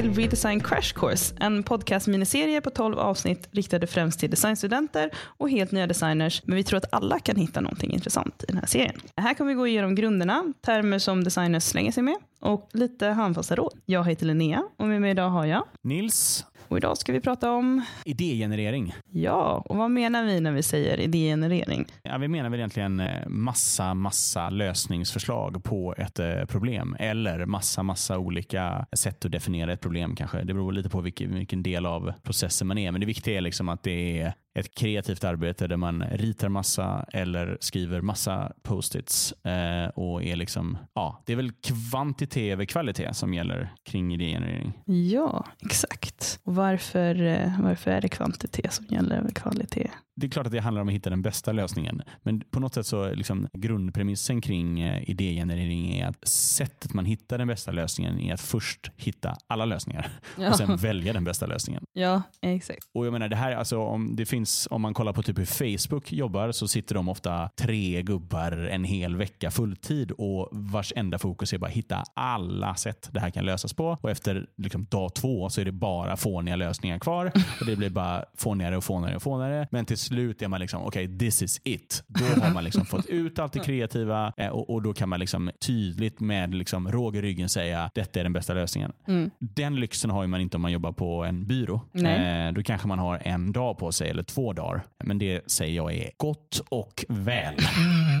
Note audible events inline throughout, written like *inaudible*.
till Redesign Crash Course, en podcast-miniserie på 12 avsnitt riktade främst till designstudenter och helt nya designers, men vi tror att alla kan hitta någonting intressant i den här serien. Här kommer vi gå igenom grunderna, termer som designers slänger sig med och lite handfasta råd. Jag heter Linnea och med mig idag har jag Nils, och idag ska vi prata om idégenerering. Ja, och vad menar vi när vi säger idégenerering? Ja, vi menar väl egentligen eh, massa, massa lösningsförslag på ett eh, problem eller massa, massa olika sätt att definiera ett problem kanske. Det beror lite på vilken, vilken del av processen man är, men det viktiga är liksom att det är ett kreativt arbete där man ritar massa eller skriver massa post-its eh, och är liksom, ja, det är väl kvantitet över kvalitet som gäller kring idégenerering. Ja, exakt. Och varför, eh, varför är det kvantitet som gäller över kvalitet? Det är klart att det handlar om att hitta den bästa lösningen, men på något sätt så liksom grundpremissen kring eh, idégenerering är att sättet man hittar den bästa lösningen är att först hitta alla lösningar ja. och sen välja den bästa lösningen. Ja, exakt. Och jag menar, det här, alltså, om det finns om man kollar på typ hur Facebook jobbar så sitter de ofta tre gubbar en hel vecka fulltid och vars enda fokus är bara att hitta alla sätt det här kan lösas på. Och efter liksom dag två så är det bara fåniga lösningar kvar. Och Det blir bara fånigare och fånigare och fånigare. Men till slut är man liksom, okej, okay, this is it. Då har man liksom fått ut allt det kreativa eh, och, och, då kan man liksom tydligt med liksom råg i ryggen säga detta är den bästa lösningen. Mm. Den lyxen har man inte om man jobbar på en byrå. Eh, då kanske man har en dag på sig eller två dagar. Men det säger jag är gott och väl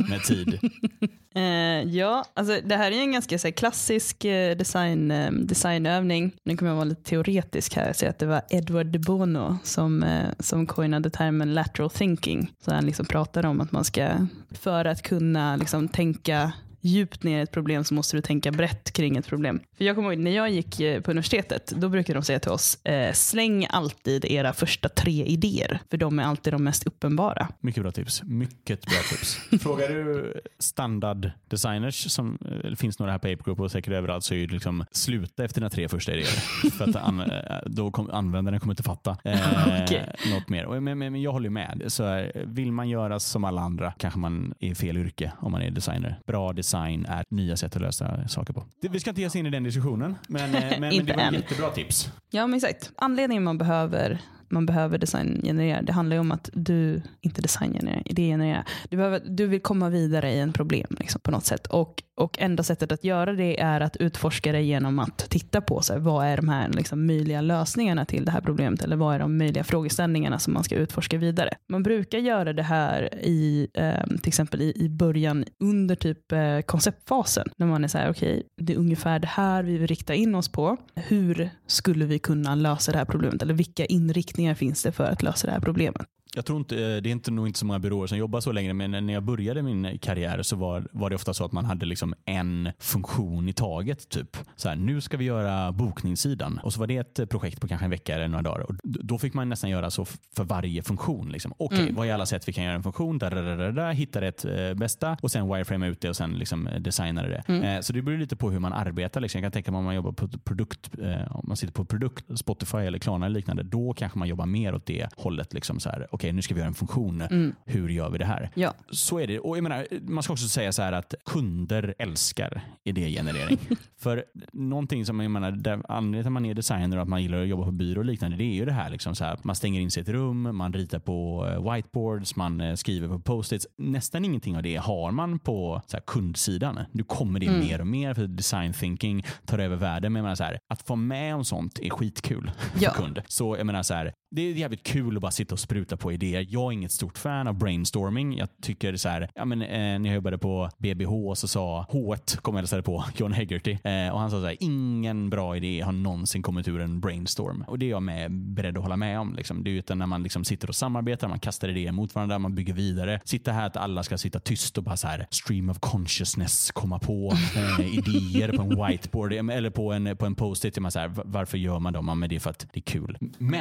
med tid. *laughs* Eh, ja, alltså det här är en ganska så här, klassisk eh, design, eh, designövning. Nu kommer jag vara lite teoretisk här och säga att det var Edward de Bono som, eh, som coinade termen lateral thinking. Så han liksom pratade om att man ska, för att kunna liksom, tänka djupt ner i ett problem så måste du tänka brett kring ett problem. För jag kommer ihåg när jag gick eh, på universitetet, då brukade de säga till oss, eh, släng alltid era första tre idéer, för de är alltid de mest uppenbara. Mycket bra tips. Mycket bra tips. *laughs* Frågar du standarddesigners, som eh, finns några här på Apegroup och säkert överallt, så är det liksom sluta efter dina tre första idéer. *laughs* för att an, eh, då kom, användaren kommer inte fatta eh, *laughs* okay. något mer. Men, men, men jag håller med. Så här, vill man göra som alla andra kanske man är i fel yrke om man är designer. Bra design design är nya sätt att lösa saker på. Vi ska inte ge oss in i den diskussionen, men, eh, men, men det var ett jättebra tips. Ja, men exakt. Anledningen man behöver man behöver designgenerera. Det handlar ju om att du inte designgenerera, idégenerera. Du, behöver, du vill komma vidare i en problem liksom, på något sätt. Och, och enda sättet att göra det är att utforska det genom att titta på så här, vad är de här liksom, möjliga lösningarna till det här problemet eller vad är de möjliga frågeställningarna som man ska utforska vidare. Man brukar göra det här i eh, till exempel i, i början under typ eh, konceptfasen när man är så här okej okay, det är ungefär det här vi vill rikta in oss på. Hur skulle vi kunna lösa det här problemet eller vilka inriktningar lösningar finns det för att lösa det här problemet? Jag tror inte, det är inte, nog inte så många byråer som jobbar så längre, men när jag började min karriär så var, var det ofta så att man hade liksom en funktion i taget. Typ. Så här, nu ska vi göra bokningssidan och så var det ett projekt på kanske en vecka eller några dagar. Och då fick man nästan göra så för varje funktion. Liksom. Okej, okay, mm. vad är alla sätt vi kan göra en funktion? Där, där, där, där, hitta det eh, bästa och sen wireframe ut det och sen liksom designa det. Mm. Eh, så det beror lite på hur man arbetar. Liksom. Jag kan tänka mig om man jobbar på produkt, eh, om man sitter på produkt, Spotify eller Klarna eller liknande, då kanske man jobbar mer åt det hållet. Liksom, så här, okej, nu ska vi göra en funktion. Mm. Hur gör vi det här? Ja. Så är det. Och jag menar, man ska också säga så här att kunder älskar idégenerering. *laughs* För någonting som jag menar, där anledningen till att man är designer och att man gillar att jobba på byrå och liknande, det är ju det här. Liksom så här man stänger in sig i ett rum, man ritar på eh, whiteboards, man eh, skriver på post-its. Nästan ingenting av det har man på så här, kundsidan. Nu kommer det mm. mer och mer för design thinking tar över världen. Men jag menar så här, att få med om sånt är skitkul ja. för kund. Så jag menar så här, det är jävligt kul att bara sitta och spruta på idéer. Jag är inget stort fan av brainstorming. Jag tycker så här, ja, men, eh, när jag jobbade på BBH så sa H1, kom jag hälsade på, *laughs* John Hegarty. Eh, och han sa så här, ingen bra idé har någonsin kommit ur en brainstorm. Och det är jag med, beredd att hålla med om. Liksom. Det är utan när man liksom sitter och samarbetar, man kastar idéer mot varandra, man bygger vidare. Sitta här att alla ska sitta tyst och bara så här, stream of consciousness, komma på eh, idéer på en whiteboard eller på en, på en post-it. Varför gör man dem? Ja, men det är för att det är kul. Men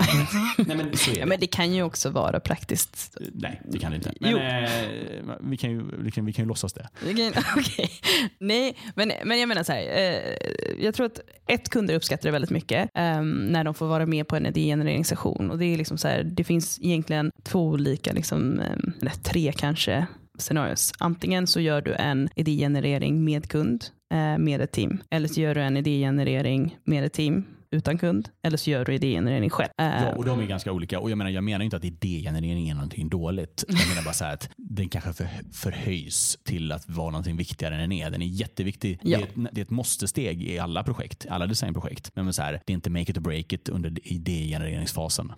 Nej, men, så är det. Ja, men det kan ju också vara praktiskt. Nej, det kan det inte. Men eh, vi, kan ju, vi, kan, vi kan ju låtsas det. *laughs* okay. Nej, men, men jag menar så här. Eh, jag tror att ett, kunder uppskattar det väldigt mycket eh, när de får vara med på en idégenereringssession. Och det, är liksom så här, det finns egentligen två olika, liksom, eller tre kanske, scenarios. Antingen så gör du en idégenerering med kund, eh, med ett team. Eller så gör du en idégenerering med ett team utan kund eller så gör du idégenerering själv. Ja, Eh, och de är ganska olika. Och jag menar, jag menar inte att idégenerering är någonting dåligt. Jag menar bara så här att den kanske för, förhöjs till att vara någonting viktigare än den är. Den är jätteviktig. Ja. Det, är, ett- det är ett måste-steg i alla projekt, alla designprojekt. Men så här, det är inte make it or break it under idégenereringsfasen.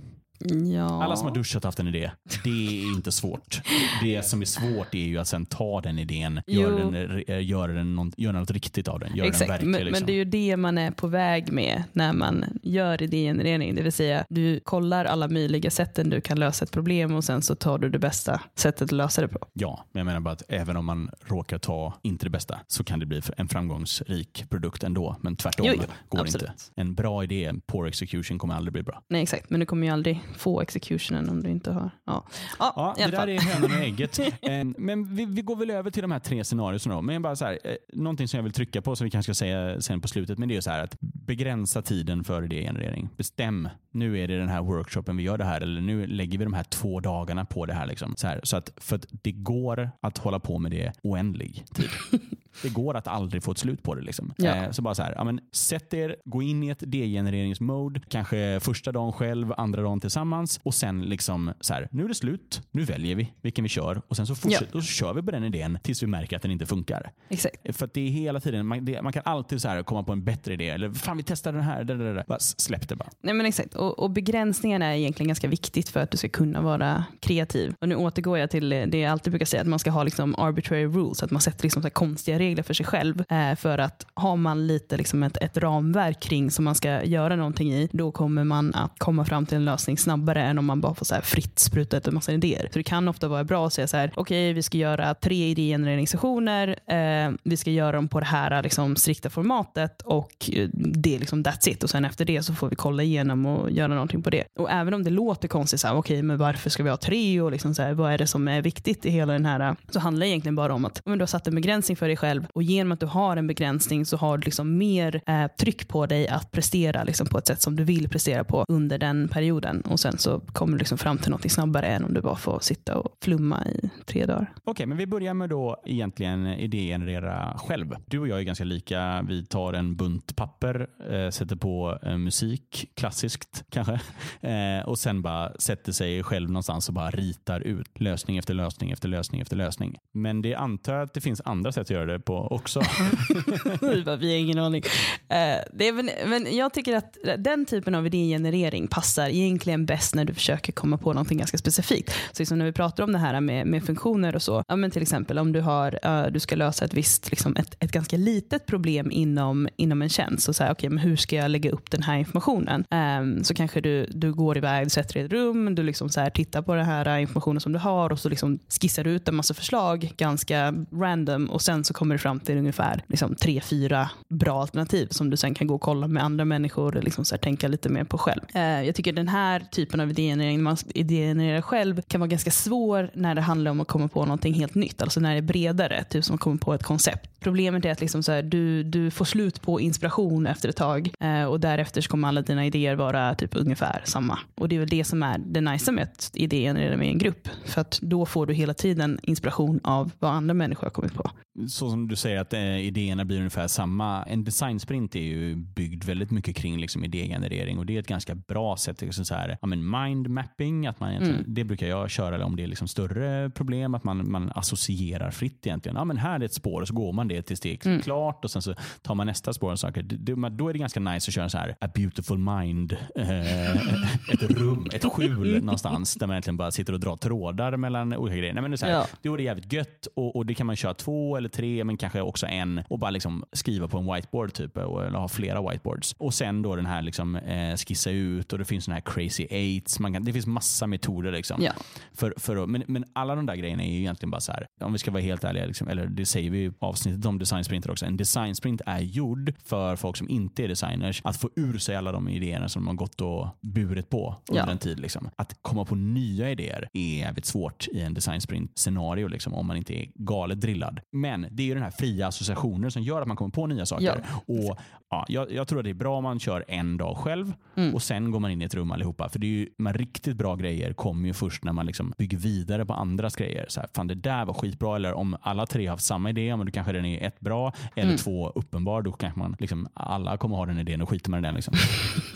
Ja. Alla som har duschat och haft en idé, det är inte svårt. Det som är svårt är ju att sen ta den idén, göra den, eh, göra den någon, göra något riktigt av den, den Exakt, verklig. men, liksom. men det är ju det man är på väg med när man gör idégenerering. Det vill säga du kollar alla möjliga sätten du kan lösa ett problem och sen så tar du det bästa sättet att lösa det på. Ja, men jag menar bara att även om man råkar ta inte det bästa så kan det bli en framgångsrik produkt ändå. Men tvärtom Jo, jo, går det absolut. inte. En bra idé, en poor execution kommer aldrig bli bra. Nej exakt, men du kommer ju aldrig få executionen om du inte har... Ja, ja, Ja, det där är hönan och *laughs* ägget. Eh, Men vi, vi går väl över till de här tre scenarierna. Men bara så här, eh, någonting som jag vill trycka på som vi kanske ska säga sen på slutet, men det är så här att begränsa tiden för idégenerering. Bestäm, nu är det den här workshopen vi gör det här eller nu lägger vi de här två dagarna på det här. Liksom. Så, här så att, för att det går att hålla på med det oändlig tid. *laughs* Det går att aldrig få ett slut på det. Liksom. Ja. Eh, så bara så här, ja, men sätt er, gå in i ett degenereringsmode, kanske första dagen själv, andra dagen tillsammans och sen liksom så här, nu är det slut, nu väljer vi vilken vi kör och sen så, fortsätter, och så kör vi på den idén tills vi märker att den inte funkar. Exakt. För det är hela tiden, man, det, man kan alltid så här komma på en bättre idé eller fan vi testar den här, där, där, där. Bara släpp det bara. Nej men exakt, och, och begränsningarna är egentligen ganska viktigt för att du ska kunna vara kreativ. Och nu återgår jag till det jag alltid brukar säga, att man ska ha liksom arbitrary rules, att man sätter liksom så här konstiga regler för sig själv. Eh, för att har man lite liksom ett, ett ramverk kring som man ska göra någonting i, då kommer man att komma fram till en lösning snabbare än om man bara får så här fritt spruta ut en massa idéer. Så det kan ofta vara bra att säga så här, okej vi ska göra tre idégenereringssessioner, eh, vi ska göra dem på det här liksom, strikta formatet och eh, det är liksom that's it. Och sen efter det så får vi kolla igenom och göra någonting på det. Och även om det låter konstigt, så här, okej men varför ska vi ha tre och liksom så här, vad är det som är viktigt i hela den här, så handlar det egentligen bara om att men du har satt en begränsning för dig själv och genom att du har en begränsning så har du liksom mer eh, tryck på dig att prestera liksom, på ett sätt som du vill prestera på under den perioden. Och sen så kommer du liksom fram till någonting snabbare än om du bara får sitta och flumma i tre dagar. Okej, men vi börjar med då egentligen idégenerera själv. Du och jag är ganska lika. Vi tar en bunt papper, eh, sätter på eh, musik, klassiskt kanske, *laughs* eh, och sen bara sätter sig själv någonstans och bara ritar ut lösning efter lösning efter lösning efter lösning. Men det antar jag att det finns andra sätt att göra det på också. *laughs* Vi bara, vi har ingen aning. Eh, det är, men jag tycker att den typen av idégenerering passar egentligen bäst när du försöker komma på någonting ganska specifikt. Så liksom när vi pratar om det här med, med funktioner och så, ja, men till exempel om du, har, eh, du ska lösa ett visst, liksom ett, ett ganska litet problem inom, inom en tjänst. Och så här, okay, men hur ska jag lägga upp den här informationen? Ehm, så kanske du, du går iväg, du sätter dig i ett rum, du liksom så här, tittar på den här informationen som du har och så liksom skissar du ut en massa förslag ganska random och sen så kommer du fram till ungefär liksom, tre, fyra bra alternativ som du sen kan gå och kolla med andra människor och liksom så här, tänka lite mer på själv. Eh, jag tycker den här typen av idégenerering, när man idégenererar själv, kan vara ganska svår när det handlar om att komma på någonting helt nytt. Alltså när det är bredare, typ som att komma på ett koncept. Problemet är att liksom så här, du, du får slut på inspiration efter ett tag eh, och därefter så kommer alla dina idéer vara typ ungefär samma. Och det är väl det som är det nice med att idégenerera med en grupp. För att då får du hela tiden inspiration av vad andra människor har kommit på. så som du säger att eh, idéerna blir ungefär samma. En designsprint är ju byggd väldigt mycket kring liksom, idégenerering och det är ett ganska bra sätt. Liksom så här, ja, men mind mapping, att man Mm. det brukar jag köra om det är liksom större problem, att man, man associerar fritt egentligen. Ja, men här är ett spår och så går man det tills det är Mm. klart och sen så tar man nästa spår och saker. Då är det ganska nice att köra så här, a beautiful mind, eh, *laughs* ett rum, ett skjul *laughs* någonstans där man egentligen bara sitter och drar trådar mellan olika grejer. Nej, men det, är så här, Ja. då är det jävligt gött och, och det kan man köra två eller tre, men kanske också en och bara liksom skriva på en whiteboard typ, och- eller ha flera whiteboards. Och sen då den här liksom, eh, skissa ut och det finns den här crazy eights. Man kan, det finns massa metoder. Liksom, Ja. för, för, men, men alla de där grejerna är ju egentligen bara så här, om vi ska vara helt ärliga, liksom, eller det säger vi i avsnittet om designsprinter också, en designsprint är gjord för folk som inte är designers att få ur sig alla de idéerna som de har gått och burit på under Ja. en tid. Liksom. Att komma på nya idéer är jävligt svårt i en designsprint scenario liksom, om man inte är galet drillad. Men det är ju den här fria associationen som gör att man kommer på nya saker. Ja. Och ja, jag, jag tror att det är bra om man kör en dag själv Mm. och sen går man in i ett rum allihopa. För det är ju, de riktigt bra grejer kommer ju först när man liksom bygger vidare på andras grejer. Så här, fan det där var skitbra. Eller om alla tre har haft samma idé, men då kanske den är ett bra eller Mm. två uppenbar. Då kanske man liksom, alla kommer ha den idén och skiter med den. Liksom.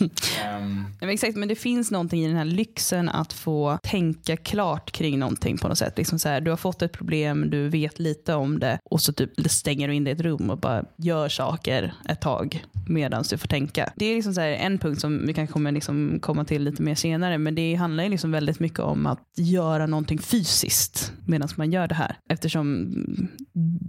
*laughs* Ehm, Ja, men exakt, men det finns någonting i den här lyxen att få tänka klart kring någonting på något sätt. Liksom så här, du har fått ett problem, du vet lite om det och så typ stänger du in dig i ett rum och bara gör saker ett tag medan du får tänka. Det är liksom så här en punkt som vi kanske kommer liksom komma till lite mer senare, men det handlar ju liksom väldigt mycket om att göra någonting fysiskt medan man gör det här. Eftersom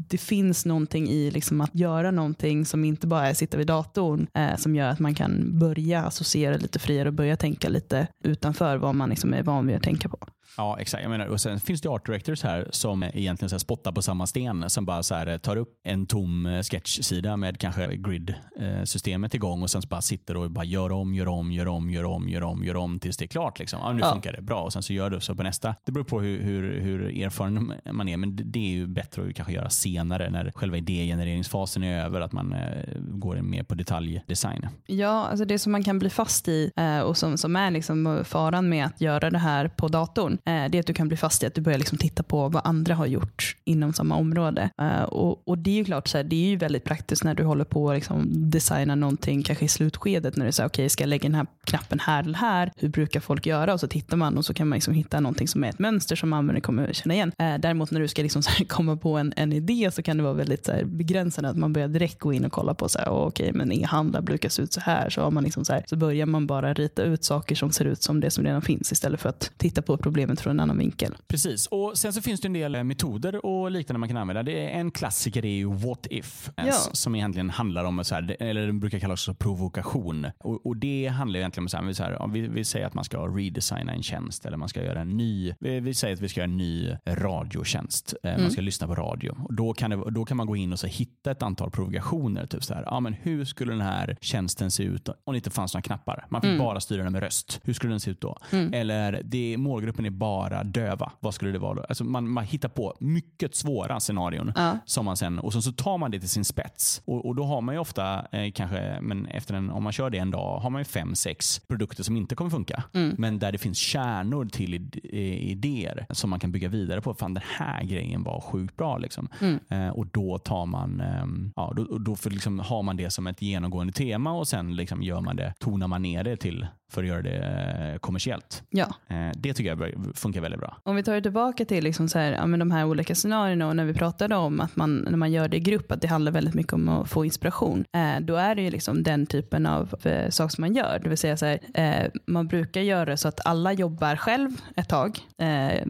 det finns någonting i liksom att göra någonting som inte bara är att sitta vid datorn eh, som gör att man kan börja associera lite friare och börja tänka lite utanför vad man liksom är van vid att tänka på. Ja, exakt. Jag menar, och sen finns det art directors här som egentligen så här spottar på samma sten. Som bara så här, tar upp en tom eh, sketchsida med kanske grid-systemet igång och sen bara sitter och bara gör om, gör om, gör om, gör om, gör om, gör om tills det är klart. Liksom. Ja, nu Ja. funkar det bra och sen så gör du så på nästa. Det beror på hur, hur, hur erfaren man är, men det- är ju bättre att kanske göra senare när själva idégenereringsfasen är över, att man eh, går mer på detaljdesign. Ja, alltså det som man kan bli fast i eh, och som, som är liksom faran med att göra det här på datorn, Eh, det är att du kan bli fast i att du börjar liksom titta på vad andra har gjort inom samma område. Eh, och, och det är ju klart, så här, det är ju väldigt praktiskt när du håller på att liksom designa någonting, kanske i slutskedet, när du säger okej, ska jag lägga den här knappen här eller här? Hur brukar folk göra? Och så tittar man och så kan man liksom hitta någonting som är ett mönster som användaren kommer känna igen. Eh, däremot när du ska liksom så här *laughs* komma på en, en idé så kan det vara väldigt så här begränsande att man börjar direkt gå in och kolla på så här, okej, men e-handlar brukar se ut så här. Så, har man liksom så här. så börjar man bara rita ut saker som ser ut som det som redan finns istället för att titta på problemet från en annan vinkel. Precis, och sen så finns det en del eh, metoder och liknande man kan använda. Det är en klassiker är ju what if, eh, Ja. som egentligen handlar om, så här, eller den brukar kallas för provokation. Och, och det handlar egentligen om, så här, så här, om vi, vi säger att man ska redesigna en tjänst eller man ska göra en ny, vi, vi säger att vi ska göra en ny radiotjänst. Eh, Man ska lyssna på radio. Och då, kan det, då kan man gå in och så hitta ett antal provokationer. Typ så här, ja, men hur skulle den här tjänsten se ut om det inte fanns några knappar? Man fick bara styra den med röst. Hur skulle den se ut då? Eller det, målgruppen är bara döva. Vad skulle det vara då? Alltså man, man hittar på mycket svåra scenarion. Ja. Som man sen, och sen så tar man det till sin spets. Och, och då har man ju ofta, eh, kanske, men efter en, om man kör det en dag, har man ju fem, sex produkter som inte kommer funka. Men där det finns kärnor till id, eh, idéer som man kan bygga vidare på. Fan den här grejen var sjukt bra. Liksom. Eh, och då tar man, ehm, ja, då, då för liksom, har man det som ett genomgående tema och sen liksom gör man det, tonar man ner det till för att göra det eh, kommersiellt. Ja. Eh, det tycker jag funkar väldigt bra. Om vi tar det tillbaka till liksom så här, ja, men de här olika scenarierna och när vi pratade om att man, när man gör det i grupp, att det handlar väldigt mycket om att få inspiration. Eh, då är det ju liksom den typen av eh, saker som man gör. Det vill säga så här, eh, man brukar göra så att alla jobbar själv ett tag,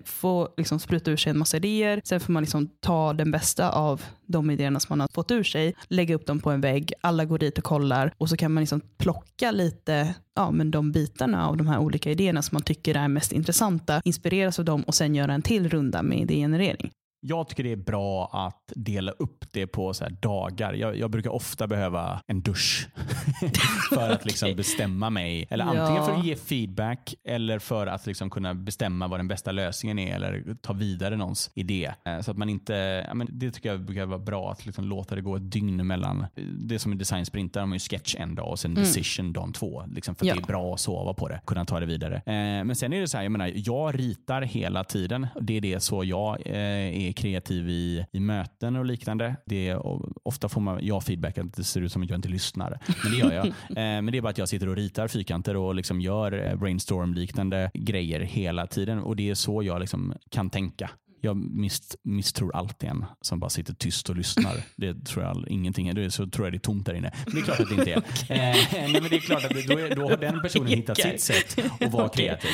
får liksom spruta ur sig en massa idéer, sen får man liksom ta den bästa av de idéerna som man har fått ur sig, lägga upp dem på en vägg, alla går dit och kollar och så kan man liksom plocka lite ja, men de bitarna av de här olika idéerna som man tycker är mest intressanta, inspireras av dem och sen göra en till runda med idégenerering. Jag tycker det är bra att dela upp det på så här dagar. Jag, jag brukar ofta behöva en dusch *laughs* för att liksom *laughs* bestämma mig. Eller antingen Ja. för att ge feedback eller för att liksom kunna bestämma vad den bästa lösningen är eller ta vidare någons idé. Eh, Så att man inte, ja, men det tycker jag brukar vara bra att liksom låta det gå ett dygn mellan. Det som är designsprintar, de har ju sketch en dag och sen decision dagen två. Liksom för att Ja. det är bra att sova på det, kunna ta det vidare. Eh, Men sen är det så här, jag menar, jag ritar hela tiden. Det är det så jag eh, är kreativ i, i möten och liknande. Det är, ofta får man, jag feedback att det ser ut som att jag inte lyssnar. Men det gör jag. *laughs* Eh, Men det är bara att jag sitter och ritar fyrkanter och liksom gör eh, brainstorm-liknande grejer hela tiden. Och det är så jag liksom kan tänka. Jag miss, misstror alltid en som bara sitter tyst och lyssnar. *laughs* Det tror jag ingenting är. Det Så tror jag det är tomt där inne. Men det är klart att det inte är. *laughs* Eh, nej, men det är klart att det, då, är, då har den personen hittat sitt sätt att vara Okej. kreativ.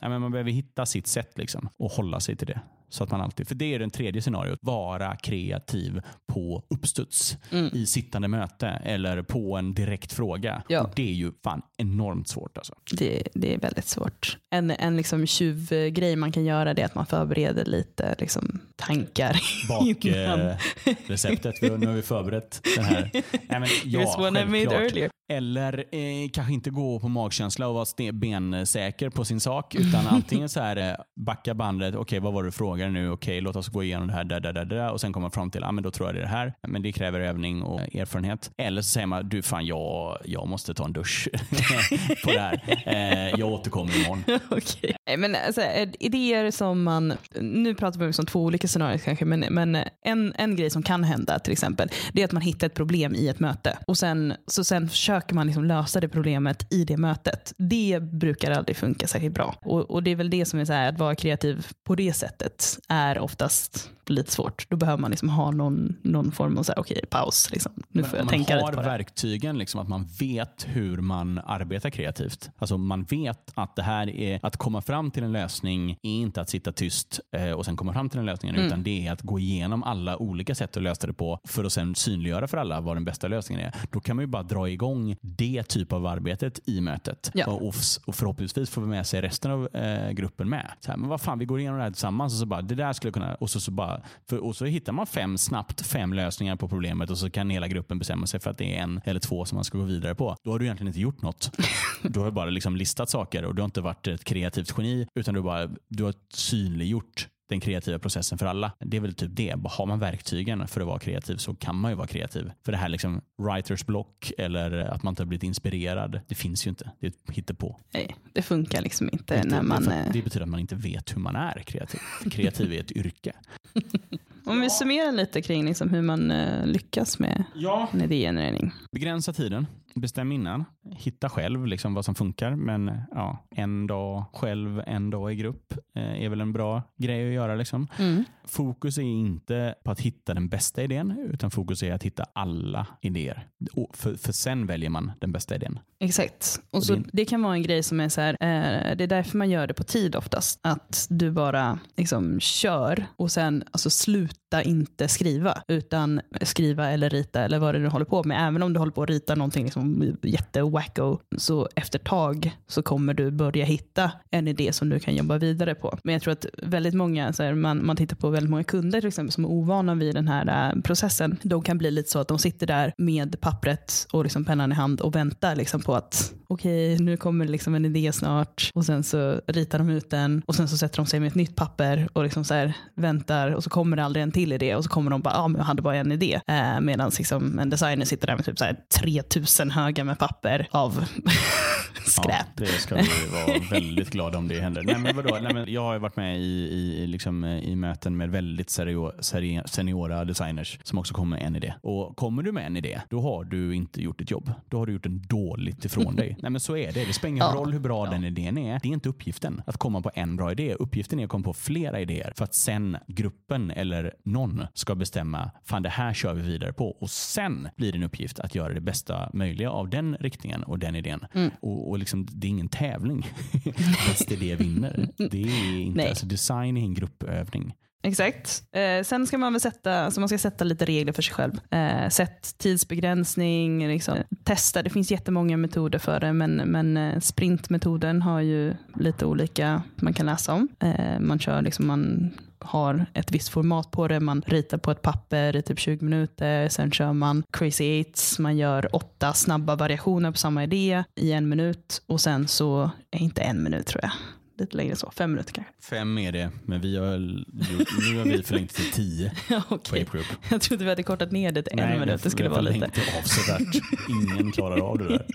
Ja, men man behöver hitta sitt sätt liksom, och hålla sig till det. Så att man alltid, för det är den tredje scenariot. Vara kreativ på uppstuds i sittande möte eller på en direkt fråga. Ja. Och det är ju fan enormt svårt. Alltså. Det, det är väldigt svårt. En, en liksom tjuvgrej man kan göra är att man förbereder lite liksom, tankar. Bakreceptet, *laughs* vi, nu har vi förberett den här. Nej, men, *laughs* ja, Here's one I made earlier. Eller eh, kanske inte gå på magkänsla och vara bensäker på sin sak. Utan *laughs* antingen så här, eh, backa bandet. Okej, vad var det du dagar nu? Okej, låt oss gå igenom det här. Där, där, där, där, och sen kommer man fram till, ah, men då tror jag det är det här. Men det kräver övning och erfarenhet. Eller så säger man, du fan jag, jag måste ta en dusch *laughs* på det här. Eh, jag återkommer imorgon. *laughs* okay. Nej, Men alltså, eh, idéer som man, nu pratar vi om som två olika scenarier kanske, men, men en, en grej som kan hända till exempel, det är att man hittar ett problem i ett möte och sen, så sen försöker man liksom lösa det problemet i det mötet. Det brukar aldrig funka särskilt bra. Och, och det är väl det som är så här, att vara kreativ på det sättet är oftast lite svårt. Då behöver man liksom ha någon, någon form av så här, okej, paus. Liksom. Nu får jag man tänka har lite på det. verktygen, liksom, att man vet hur man arbetar kreativt. Alltså man vet att det här är att komma fram till en lösning är inte att sitta tyst eh, och sen komma fram till den lösningen, Mm. utan det är att gå igenom alla olika sätt att lösa det på för att sen synliggöra för alla vad den bästa lösningen är. Då kan man ju bara dra igång det typ av arbetet i mötet Ja. och, förhoppningsvis får vi med sig resten av eh, gruppen med. Så här, men vad fan, vi går igenom det här tillsammans och så bara, det där skulle kunna, och så, så bara, för, och så hittar man fem snabbt fem lösningar på problemet och så kan hela gruppen bestämma sig för att det är en eller två som man ska gå vidare på. Då har du egentligen inte gjort något. *laughs* Du har bara liksom listat saker och du har inte varit ett kreativt geni utan du, bara, du har synliggjort den kreativa processen för alla. Det är väl typ det. Har man verktygen för att vara kreativ så kan man ju vara kreativ. För det här liksom writers block eller att man inte har blivit inspirerad, det finns ju inte. Det ett hittepå. Nej, det funkar liksom inte Det, när man... det, eh, det betyder att man inte vet hur man är kreativ. Kreativ är ett yrke. *laughs* Om vi summerar lite kring liksom hur man eh, lyckas med Ja. en idégenerering. Begränsa tiden. Bestäm innan. Hitta själv liksom vad som funkar. Men ja, en dag själv, en dag i grupp eh, är väl en bra grej att göra. Liksom. Mm. Fokus är inte på att hitta den bästa idén, utan fokus är att hitta alla idéer. Och För, för sen väljer man den bästa idén. Exakt. Och så, det- kan vara en grej som är så här, eh, det är därför man gör det på tid oftast. Att du bara liksom kör och sen alltså, sluta inte skriva. Utan skriva eller rita eller vad det nu håller på med. Även om du håller på att rita någonting liksom jättewacko så efter ett tag så kommer du börja hitta en idé som du kan jobba vidare på. Men jag tror att väldigt många, så här, man, man tittar på väldigt många kunder till exempel som är ovana vid den här äh, processen. De kan bli lite så att de sitter där med pappret och liksom pennan i hand och väntar liksom på att okej, nu kommer liksom en idé snart och sen så ritar de ut den och sen så sätter de sig med ett nytt papper och liksom så här väntar och så kommer det aldrig en till idé och så kommer de bara, ja men jag hade bara en idé. Eh, Medan liksom en designer sitter där med typ så här 3000 högar med papper av *laughs* skräp. Ja, det ska vi vara väldigt glada om det händer. Nej, men vadå? Nej, men jag har ju varit med i, i, liksom, i möten med väldigt serio, seri, seniora designers som också kommer med en idé. Och kommer du med en idé, då har du inte gjort ditt jobb. Då har du gjort en dåligt ifrån *laughs* dig. Nej, men så är det. Det spelar ingen Ja. roll hur bra den idén är. Det är inte uppgiften att komma på en bra idé. Uppgiften är att komma på flera idéer för att sen gruppen eller någon ska bestämma, fan det här kör vi vidare på. Och sen blir det en uppgift att göra det bästa möjliga av den riktningen och den idén. Och, och liksom, det är ingen tävling. *laughs* Bäst idé vinner. Det är inte, alltså design är en gruppövning. Exakt. Eh, sen ska man väl sätta, alltså man ska sätta lite regler för sig själv. Eh, sätt tidsbegränsning, liksom. testa. Det finns jättemånga metoder för det, men, men eh, sprintmetoden har ju lite olika man kan läsa om. Eh, man kör liksom, man har ett visst format på det. Man ritar på ett papper i typ 20 minuter. Sen kör man crazy eights. Man gör åtta snabba variationer på samma idé i en minut. Och sen så, eh, inte en minut tror jag, lite längre så, fem minuter kanske. Fem är det, men vi har, gjort, nu har vi förlängt till tio *laughs* Ja, på. Ape Group. Jag trodde vi hade kortat ner det till en minut. Det skulle vara lite. avsevärt. Ingen klarar av det där.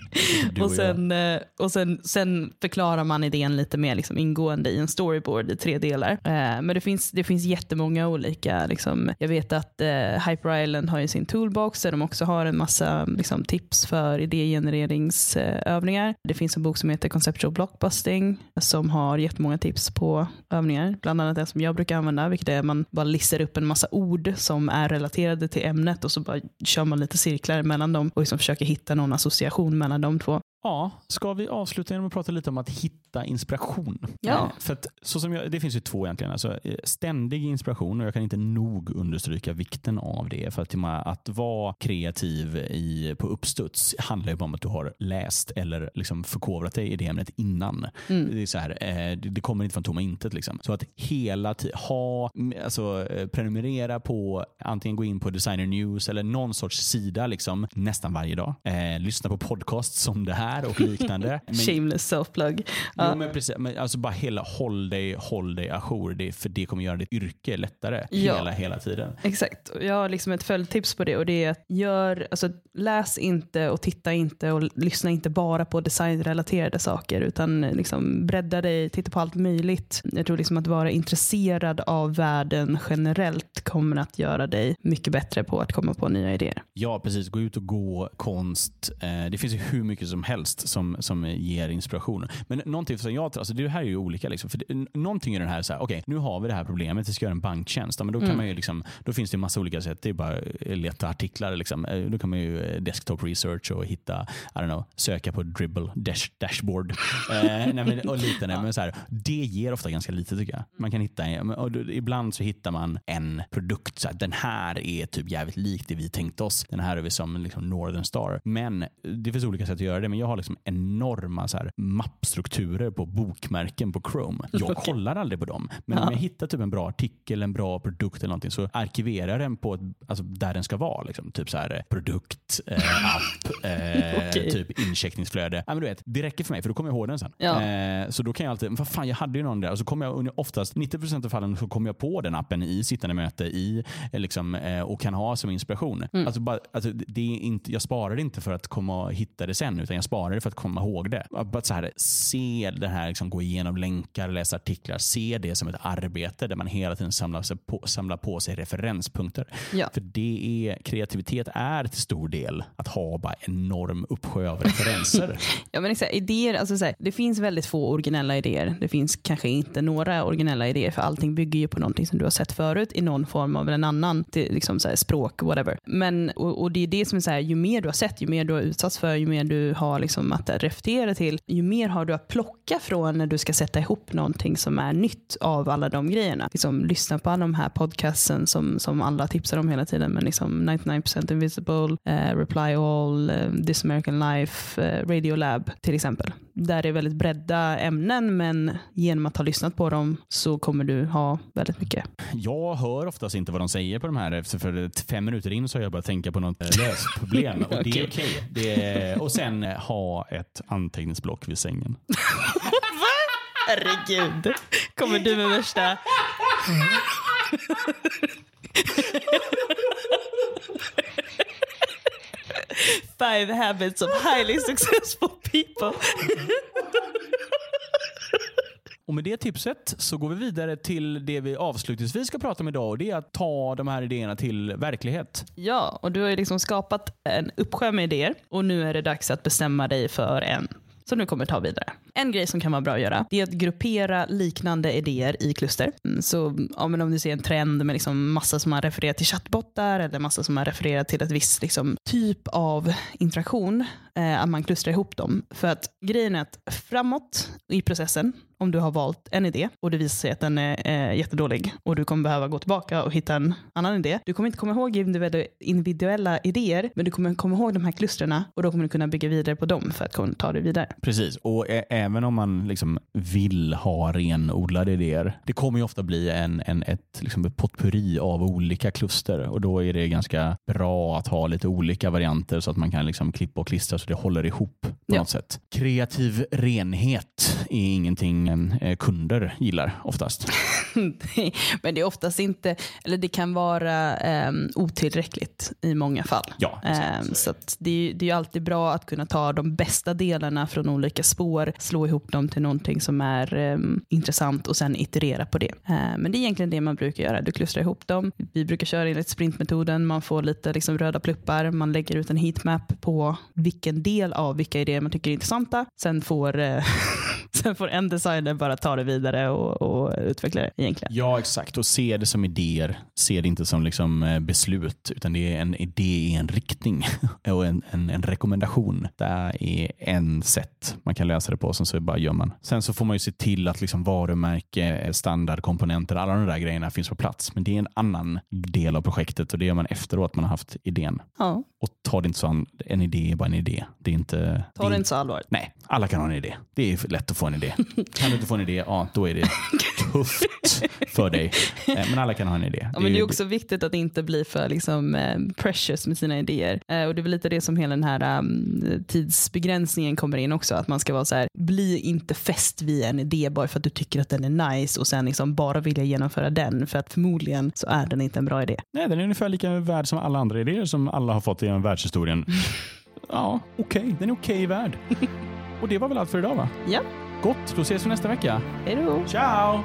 Du Och, jag. sen, eh, och sen, sen förklarar man idén lite mer liksom ingående i en storyboard i tre delar. Eh, Men det finns, det finns jättemånga olika. Liksom. Jag vet att eh, Hyper Island har ju sin toolbox där de också har en massa liksom, tips för idégenereringsövningar. Det finns en bok som heter Conceptual Blockbusting som har jättemånga tips på övningar. Bland annat den som jag brukar använda, vilket är att man bara listar upp en massa ord som är relaterade till ämnet och så bara kör man lite cirklar mellan dem och liksom försöker hitta någon association mellan de två ja, ska vi avsluta genom att prata lite om att hitta inspiration? Ja. Eh, För att, så som jag, det finns ju två egentligen. Alltså, eh, ständig inspiration och jag kan inte nog understryka vikten av det. För att, att vara kreativ i, på uppstuds handlar ju bara om att du har läst eller liksom förkovrat dig i det ämnet innan. Mm. Det, är så här, eh, det, kommer inte från tomma intet. Liksom. Så att hela tiden ha, alltså, prenumerera på, antingen gå in på Designer News eller någon sorts sida liksom, nästan varje dag. Eh, lyssna på podcasts som det här och liknande. *laughs* Men- Shameless self-plug. Jo, Ja. men precis, men alltså bara hela håll dig, håll dig ajour. Det, för det kommer göra ditt yrke lättare Ja. hela, hela tiden. Exakt. Jag har liksom ett följdtips på det och det är att gör, alltså, läs inte och titta inte och lyssna inte bara på designrelaterade saker utan liksom bredda dig, titta på allt möjligt. Jag tror liksom att vara intresserad av världen generellt kommer att göra dig mycket bättre på att komma på nya idéer. Ja, precis. Gå ut och gå konst. Eh, det finns ju hur mycket som helst som, som ger inspiration. Men någonting som jag alltså det här är ju olika. Liksom, för det, någonting i den här, så här okej, nu har vi det här problemet, vi ska göra en banktjänst. Ja, men då, kan Mm. man ju liksom, då finns det en massa olika sätt. Det är bara att leta artiklar. Liksom. Eh, Då kan man ju eh, desktop research och hitta, I don't know, söka på dribble, dash, dashboard eh, nej, men, och liknande. Men så här, det ger ofta ganska lite tycker jag. Man kan hitta, och ibland så hittar man en produkt, så här, den här är typ jävligt lik det vi tänkte oss. Den här är vi som liksom Northern Star. Men det finns olika sätt att göra det. Men jag har liksom enorma så här, mappstrukturer på bokmärken på Chrome. *laughs* Jag kollar aldrig på dem. Men Ja. om jag hittar typ en bra artikel, en bra produkt eller någonting så arkiverar jag den på ett, alltså där den ska vara. Liksom. Typ så här, eh, produkt, eh, app, *laughs* eh, Okej. typ incheckningsflöde. Ja, men du vet, det räcker för mig för då kommer jag ihåg den sen. Ja. Eh, så då kan jag alltid, vad fan jag hade ju någon där. Och så kommer jag oftast, 90% av fallen så kommer jag på den appen i sittande möte i, eh, liksom, eh, och kan ha som inspiration. Mm. Alltså bara, alltså det är inte, jag sparar det inte för att komma och hitta det sen utan jag sparar det för att komma ihåg det. Att så här, se det här, liksom, gå igenom länkar, läsa artiklar, se det som ett arbete där man hela tiden samlar, på, samlar på sig referenspunkter. Ja. För det är, kreativitet är till stor del att ha bara enorm uppsjö av referenser. *laughs* Ja, men exakt, idéer, alltså så här, det finns väldigt få originella idéer. Det finns kanske inte några originella idéer för allting bygger ju på någonting som du har sett förut i någon form av en annan till, liksom så här, språk, whatever. Men, och, och det är det som är så här, ju mer du har sett, ju mer du har utsatts för, ju mer du har liksom att reflektera till, ju mer har du att plocka från när du ska sätta ihop någonting som är nytt av alla de grejerna. Liksom, lyssna på alla de här podcasten som, som alla tipsar om hela tiden, men liksom 99% Invisible, eh, Reply All, eh, This American Life, eh, Radio Lab till exempel. Där det är väldigt bredda ämnen, men genom att ha lyssnat på dem så kommer du ha väldigt mycket. Jag hör oftast inte vad de säger på de här. För för fem minuter in så har jag börjat tänka på något lösproblem. *laughs* Och det är okej. Är- Och sen ha ett anteckningsblock vid sängen. *laughs* Herregud, kommer du med värsta... *laughs* Five habits of highly successful people. Och med det tipset så går vi vidare till det vi avslutningsvis ska prata om idag. Och det är att ta de här idéerna till verklighet. Ja, och du har ju liksom skapat en uppsjö med idéer och nu är det dags att bestämma dig för en som du kommer ta vidare. En grej som kan vara bra att göra det är att gruppera liknande idéer i kluster. Mm, så ja, men om du ser en trend med liksom massa som har refererat till chattbottar eller massa som har refererat till ett visst liksom, typ av interaktion, eh, att man klustrar ihop dem. För att grejen är att framåt i processen, om du har valt en idé och det visar sig att den är eh, jättedålig och du kommer behöva gå tillbaka och hitta en annan idé. Du kommer inte komma ihåg individuella, idéer, men du kommer komma ihåg de här klustren och då kommer du kunna bygga vidare på dem för att kunna ta dig vidare. Precis, och eh, även om man liksom vill ha renodlade idéer. Det kommer ju ofta bli en, en, ett, liksom ett potpurri av olika kluster och då är det ganska bra att ha lite olika varianter så att man kan liksom klippa och klistra så det håller ihop på Ja. något sätt. Kreativ renhet är ingenting eh, kunder gillar oftast. *laughs* men det är oftast inte, eller det kan vara um, otillräckligt i många fall. Ja, Ehm, så det, är- det är ju alltid bra att kunna ta de bästa delarna från olika spår, slå ihop dem till någonting som är eh, intressant och sen iterera på det. Eh, men det är egentligen det man brukar göra. Du klustrar ihop dem. Vi brukar köra enligt sprintmetoden. Man får lite liksom röda pluppar. Man lägger ut en heatmap på vilken del av vilka idéer man tycker är intressanta. Sen får eh, *laughs* Sen får en designer bara ta det vidare och, och utveckla det egentligen. Ja, exakt. Och se det som idéer. Se det inte som liksom eh, beslut, utan det är en idé i en riktning *laughs* och en, en, en rekommendation. Det är en sätt man kan lösa det på, sen så bara gör man. Sen så får man ju se till att liksom varumärke, standardkomponenter, alla de där grejerna finns på plats. Men det är en annan del av projektet och det gör man efteråt man har haft idén. Ja. Och ta det inte så an, en idé är bara en idé. Det är inte... Ta det är inte så allvarligt. Nej, alla kan ha en idé. Det är lätt att få en idé. Kan du inte få en idé, ja då är det *laughs* tufft för dig. Eh, Men alla kan ha en idé. Ja, men det är också viktigt att inte bli för liksom, eh, precious med sina idéer. Eh, och Det är väl lite det som hela den här um, tidsbegränsningen kommer in också. Att man ska vara så här, bli inte fäst vid en idé bara för att du tycker att den är nice och sen liksom bara vilja genomföra den. För att förmodligen så är den inte en bra idé. Nej, den är ungefär lika värd som alla andra idéer som alla har fått genom världshistorien. *laughs* Ja, okej. Den är okej värd. *laughs* Och det var väl allt för idag va? Ja, Gott, då ses vi nästa vecka. hej då. Ciao!